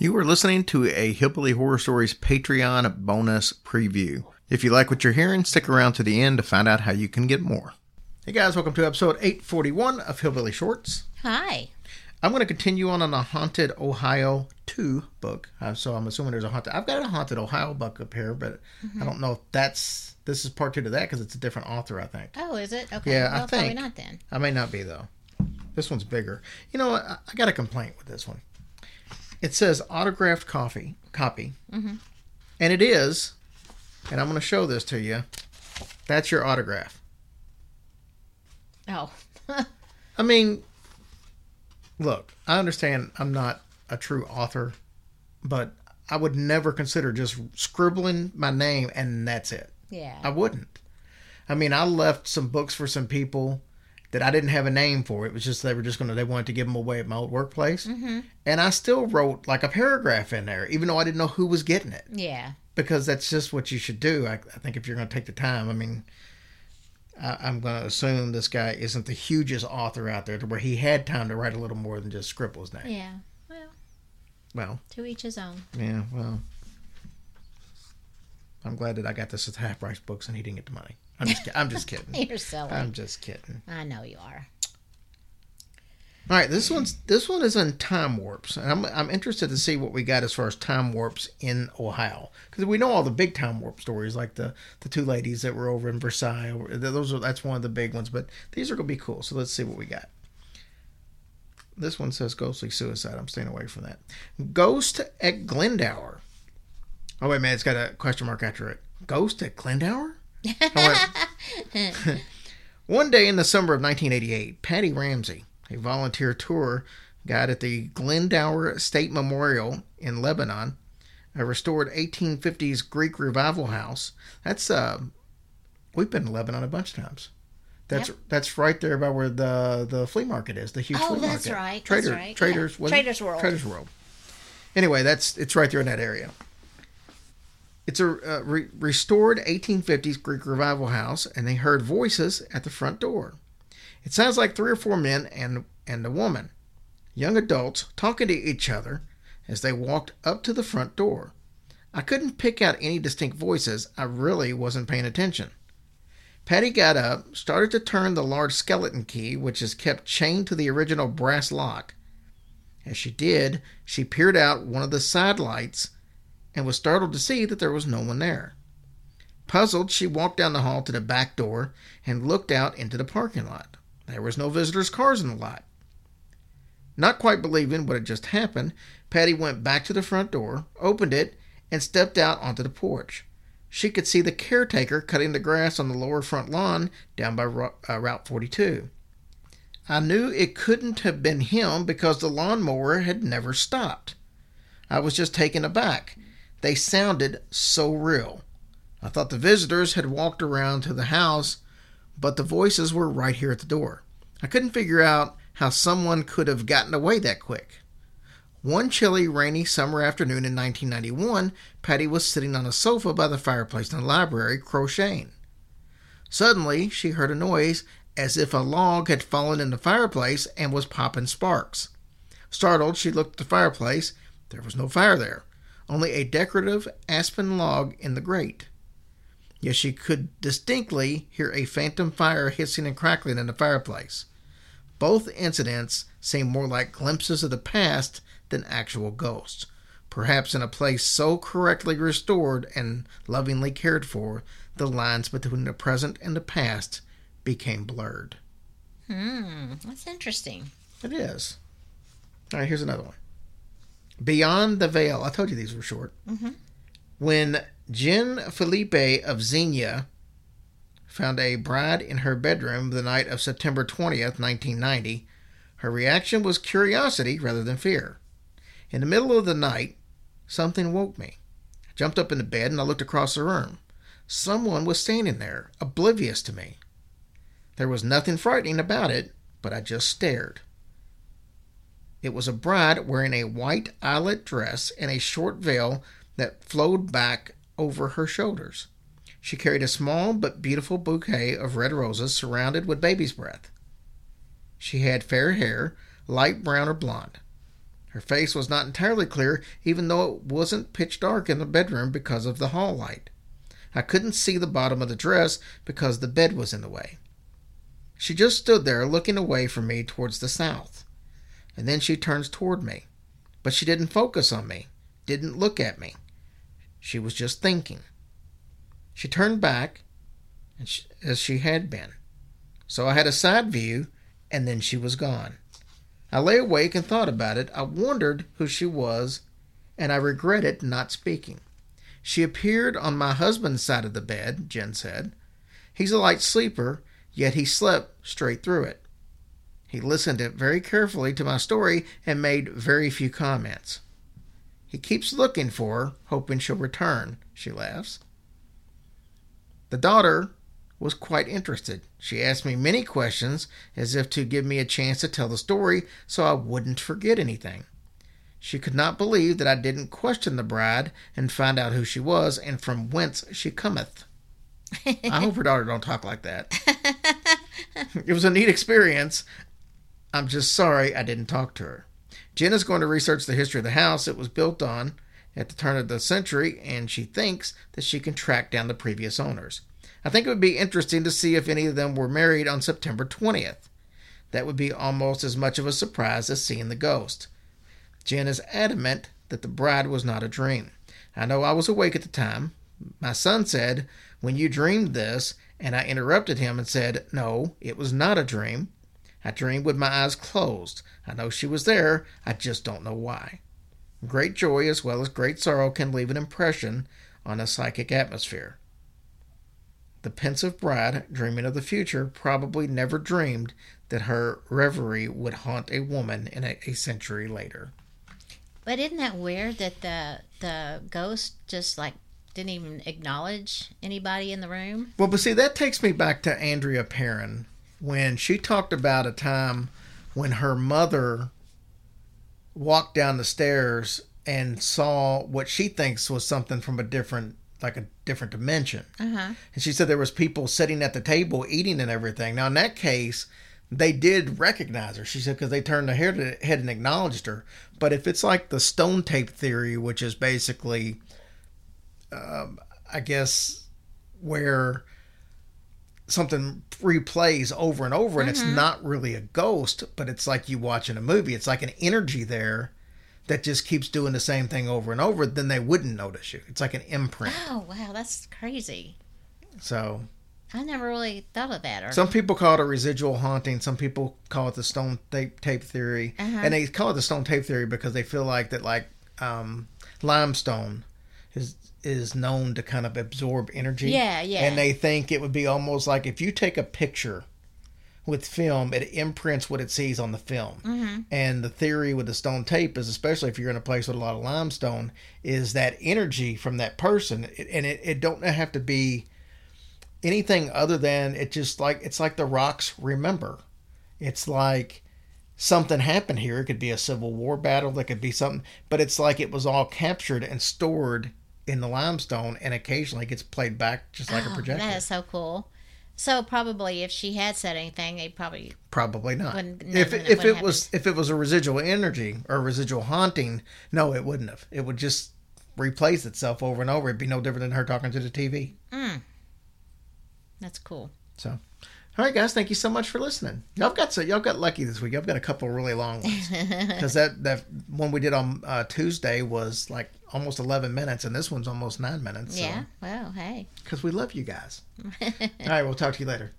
You are listening to a Hillbilly Horror Stories Patreon bonus preview. If you like what you're hearing, stick around to the end to find out how you can get more. Hey guys, welcome to episode 841 of Hillbilly Shorts. Hi. I'm going to continue on on a Haunted Ohio 2 book. Uh, so I'm assuming there's a haunted. I've got a Haunted Ohio book up here, but I don't know if that's. This is part two to that because it's a different author, I think. Oh, is it? Okay. Yeah, I well, probably think. not then. I may not be though. This one's bigger. You know what? I, I got a complaint with this one. It says autographed coffee copy, Mm-hmm. and it is. And I'm going to show this to you. That's your autograph. Oh. I mean, look, I understand I'm not a true author, but I would never consider just scribbling my name and that's it. yeah. I wouldn't. I mean, I left some books for some people that I didn't have a name for. It was just they were just going to, they wanted to give them away at my old workplace. mm-hmm. And I still wrote like a paragraph in there, even though I didn't know who was getting it, Yeah. because that's just what you should do. I, I think if you're going to take the time, I mean, I, I'm going to assume this guy isn't the hugest author out there to where he had time to write a little more than just scribbles his name. Yeah. Well, Well, to each his own. yeah, well. I'm glad that I got this at half price books and he didn't get the money. I'm just, I'm just kidding. You're silly. I'm just kidding. I know you are. All right, this one's this one is in time warps, and I'm I'm interested to see what we got as far as time warps in Ohio because we know all the big time warp stories like the the two ladies that were over in Versailles. Those are that's one of the big ones, but these are gonna be cool. So let's see what we got. This one says ghostly suicide. I'm staying away from that. Ghost at Glendower. Oh wait man, it's got a question mark after it. Ghost at Glendower. One day in the summer of 1988, Patty Ramsey, a volunteer tour guide at the Glendower State Memorial in Lebanon, a restored 1850s Greek revival house. That's uh, we've been to Lebanon a bunch of times. That's that's right there by where the the flea market is, the huge Oh, flea that's market. right, that's Trader, right, Traders, yeah. Traders World. Traders World. Anyway, that's it's right there in that area. It's a uh, re- restored 1850s Greek revival house, and they heard voices at the front door. It sounds like three or four men and and a woman, young adults talking to each other as they walked up to the front door. I couldn't pick out any distinct voices. I really wasn't paying attention. Patty got up, started to turn the large skeleton key, which is kept chained to the original brass lock. As she did, she peered out one of the side lights and was startled to see that there was no one there. Puzzled, she walked down the hall to the back door and looked out into the parking lot. There was no visitors' cars in the lot. Not quite believing what had just happened, Patty went back to the front door, opened it, and stepped out onto the porch. She could see the caretaker cutting the grass on the lower front lawn down by uh, Route 42. I knew it couldn't have been him because the lawnmower had never stopped. I was just taken aback. They sounded so real. I thought the visitors had walked around to the house, but the voices were right here at the door. I couldn't figure out how someone could have gotten away that quick. One chilly, rainy summer afternoon in 1991, Patty was sitting on a sofa by the fireplace in the library, crocheting. Suddenly, she heard a noise as if a log had fallen in the fireplace and was popping sparks. Startled, she looked at the fireplace. There was no fire there, only a decorative aspen log in the grate. Yet she could distinctly hear a phantom fire hissing and crackling in the fireplace. Both incidents seemed more like glimpses of the past than actual ghosts. Perhaps in a place so correctly restored and lovingly cared for, the lines between the present and the past became blurred. Hmm. That's interesting. It is. All right, here's another one. Beyond the Veil. I told you these were short. Mhm. When Jean Philippe of Xenia found a bride in her bedroom the night of September 20th, 1990, her reaction was curiosity rather than fear. In the middle of the night, something woke me. I jumped up in the bed and I looked across the room. Someone was standing there, oblivious to me. There was nothing frightening about it, but I just stared. It was a bride wearing a white eyelet dress and a short veil that flowed back over her shoulders. She carried a small but beautiful bouquet of red roses surrounded with baby's breath. She had fair hair, light brown or blonde. Her face was not entirely clear, even though it wasn't pitch dark in the bedroom because of the hall light. I couldn't see the bottom of the dress because the bed was in the way. She just stood there looking away from me towards the south. And then she turns toward me. But she didn't focus on me, didn't look at me. She was just thinking. She turned back as she had been. So I had a side view, and then she was gone. I lay awake and thought about it. I wondered who she was, and I regretted not speaking. She appeared on my husband's side of the bed, Jen said. He's a light sleeper, yet he slept straight through it. He listened very carefully to my story and made very few comments. He keeps looking for her, hoping she'll return, she laughs. The daughter was quite interested. She asked me many questions as if to give me a chance to tell the story so I wouldn't forget anything. She could not believe that I didn't question the bride and find out who she was and from whence she cometh. I hope her daughter don't talk like that. it was a neat experience. I'm just sorry I didn't talk to her. Jen is going to research the history of the house it was built on at the turn of the century, and she thinks that she can track down the previous owners. I think it would be interesting to see if any of them were married on September 20th. That would be almost as much of a surprise as seeing the ghost. Jen is adamant that the bride was not a dream. I know I was awake at the time. My son said, When you dreamed this, and I interrupted him and said, No, it was not a dream. I dreamed with my eyes closed. I know she was there, I just don't know why. Great joy as well as great sorrow can leave an impression on a psychic atmosphere. The pensive bride, dreaming of the future, probably never dreamed that her reverie would haunt a woman in a, a century later. But isn't that weird that the the ghost just like didn't even acknowledge anybody in the room? Well, but see, that takes me back to Andrea Perron when she talked about a time when her mother walked down the stairs and saw what she thinks was something from a different like a different dimension. Uh-huh. And she said there was people sitting at the table eating and everything. Now in that case, they did recognize her. She said because they turned their head and acknowledged her. But if it's like the stone tape theory, which is basically, um, I guess, where something replays over and over, and mm-hmm. it's not really a ghost, but it's like you watching a movie. It's like an energy there that just keeps doing the same thing over and over, then they wouldn't notice you. It's like an imprint. Oh wow, that's crazy. So I never really thought of that. Or... Some people call it a residual haunting. Some people call it the stone tape tape theory, uh-huh. and they call it the stone tape theory because they feel like that, like um, limestone is is known to kind of absorb energy. Yeah, yeah. And they think it would be almost like if you take a picture with film, it imprints what it sees on the film. Mm-hmm. And the theory with the stone tape is, especially if you're in a place with a lot of limestone, is that energy from that person, and it, it don't have to be anything other than it just like it's like the rocks remember. It's like something happened here. It could be a civil war battle. It could be something, but it's like it was all captured and stored in the limestone, and occasionally gets played back just like oh, a projector. That is so cool. So probably, if she had said anything, they probably probably not. If if it was if it was a residual energy or residual haunting, no, it wouldn't have. It would just replace itself over and over. It'd be no different than her talking to the TV. Mm. That's cool. So, all right, guys, thank you so much for listening. Y'all got so y'all got lucky this week. I've got a couple really long ones because that that one we did on uh, Tuesday was like almost 11 minutes, and this one's almost nine minutes. So. Yeah. Well, hey. Because we love you guys. All right. We'll talk to you later.